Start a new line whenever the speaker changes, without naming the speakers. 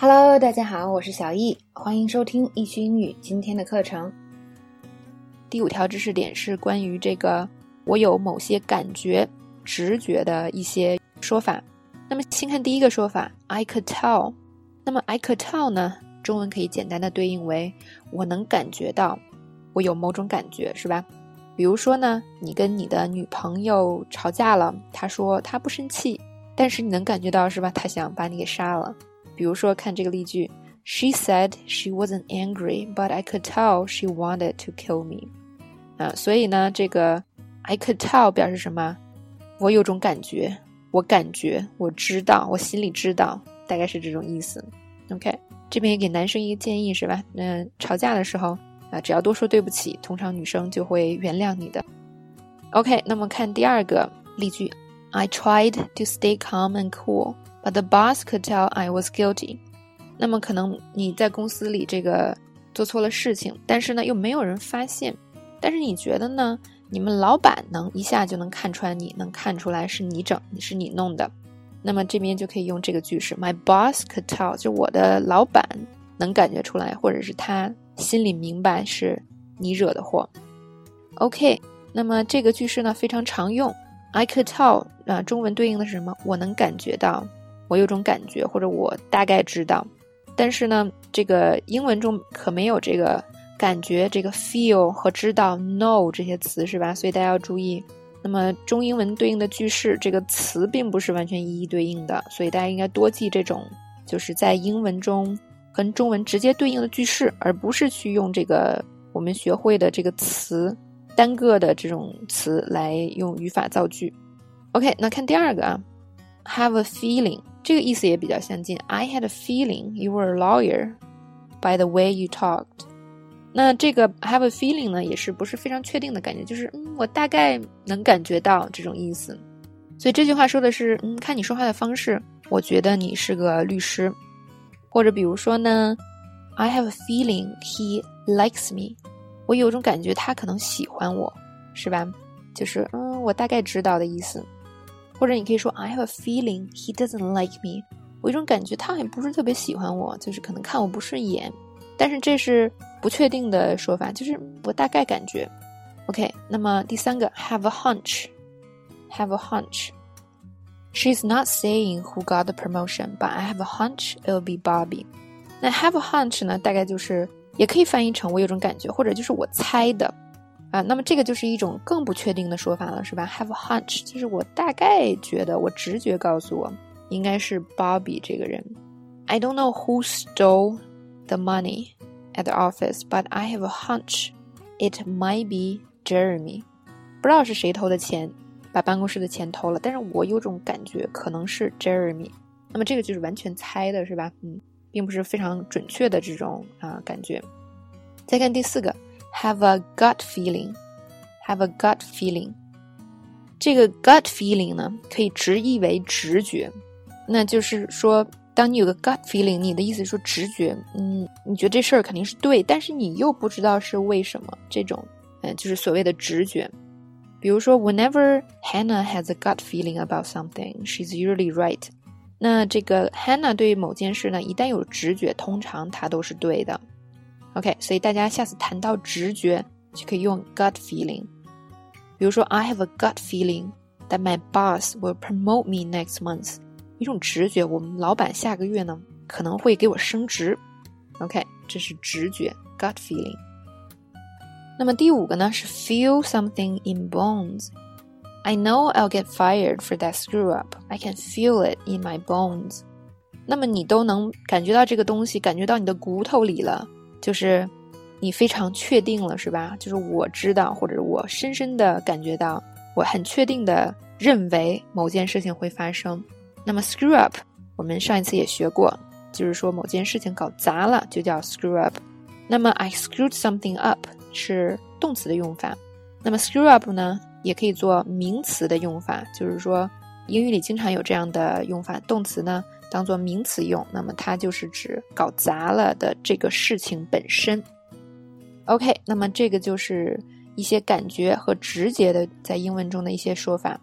Hello，大家好，我是小易，欢迎收听易趣英语今天的课程。
第五条知识点是关于这个我有某些感觉、直觉的一些说法。那么先看第一个说法，I could tell。那么 I could tell 呢，中文可以简单的对应为我能感觉到，我有某种感觉，是吧？比如说呢，你跟你的女朋友吵架了，她说她不生气，但是你能感觉到是吧？她想把你给杀了。比如说，看这个例句：She said she wasn't angry, but I could tell she wanted to kill me。啊，所以呢，这个 I could tell 表示什么？我有种感觉，我感觉，我知道，我心里知道，大概是这种意思。OK，这边也给男生一个建议是吧？那，吵架的时候啊，只要多说对不起，通常女生就会原谅你的。OK，那么看第二个例句：I tried to stay calm and cool。But the boss could tell I was guilty。那么可能你在公司里这个做错了事情，但是呢又没有人发现。但是你觉得呢？你们老板能一下就能看穿你，能看出来是你整，是你弄的。那么这边就可以用这个句式：My boss could tell，就我的老板能感觉出来，或者是他心里明白是你惹的祸。OK，那么这个句式呢非常常用。I could tell 啊，中文对应的是什么？我能感觉到。我有种感觉，或者我大概知道，但是呢，这个英文中可没有这个感觉，这个 feel 和知道 know 这些词是吧？所以大家要注意。那么中英文对应的句式，这个词并不是完全一一对应的，所以大家应该多记这种，就是在英文中跟中文直接对应的句式，而不是去用这个我们学会的这个词单个的这种词来用语法造句。OK，那看第二个啊，have a feeling。这个意思也比较相近。I had a feeling you were a lawyer by the way you talked。那这个 have a feeling 呢，也是不是非常确定的感觉，就是嗯，我大概能感觉到这种意思。所以这句话说的是，嗯，看你说话的方式，我觉得你是个律师。或者比如说呢，I have a feeling he likes me。我有种感觉他可能喜欢我，是吧？就是嗯，我大概知道的意思。或者你可以说，I have a feeling he doesn't like me。我有种感觉，他也不是特别喜欢我，就是可能看我不顺眼。但是这是不确定的说法，就是我大概感觉。OK，那么第三个，have a hunch，have a hunch。She's not saying who got the promotion, but I have a hunch it'll be Bobby。那 have a hunch 呢，大概就是也可以翻译成我有种感觉，或者就是我猜的。啊，那么这个就是一种更不确定的说法了，是吧？Have a hunch，就是我大概觉得，我直觉告诉我，应该是 Bobby 这个人。I don't know who stole the money at the office, but I have a hunch it might be Jeremy。不知道是谁偷的钱，把办公室的钱偷了，但是我有种感觉，可能是 Jeremy。那么这个就是完全猜的，是吧？嗯，并不是非常准确的这种啊感觉。再看第四个。Have a gut feeling, have a gut feeling。这个 gut feeling 呢，可以直译为直觉。那就是说，当你有个 gut feeling，你的意思是说直觉，嗯，你觉得这事儿肯定是对，但是你又不知道是为什么。这种，嗯，就是所谓的直觉。比如说，Whenever Hannah has a gut feeling about something, she's usually right。那这个 Hannah 对于某件事呢，一旦有直觉，通常它都是对的。OK，所以大家下次谈到直觉就可以用 gut feeling。比如说，I have a gut feeling that my boss will promote me next month。一种直觉，我们老板下个月呢可能会给我升职。OK，这是直觉 gut feeling。那么第五个呢是 feel something in bones。I know I'll get fired for that screw up. I can feel it in my bones。那么你都能感觉到这个东西，感觉到你的骨头里了。就是你非常确定了，是吧？就是我知道，或者我深深的感觉到，我很确定的认为某件事情会发生。那么 screw up，我们上一次也学过，就是说某件事情搞砸了，就叫 screw up。那么 I screwed something up 是动词的用法。那么 screw up 呢，也可以做名词的用法，就是说英语里经常有这样的用法，动词呢。当做名词用，那么它就是指搞砸了的这个事情本身。OK，那么这个就是一些感觉和直接的在英文中的一些说法。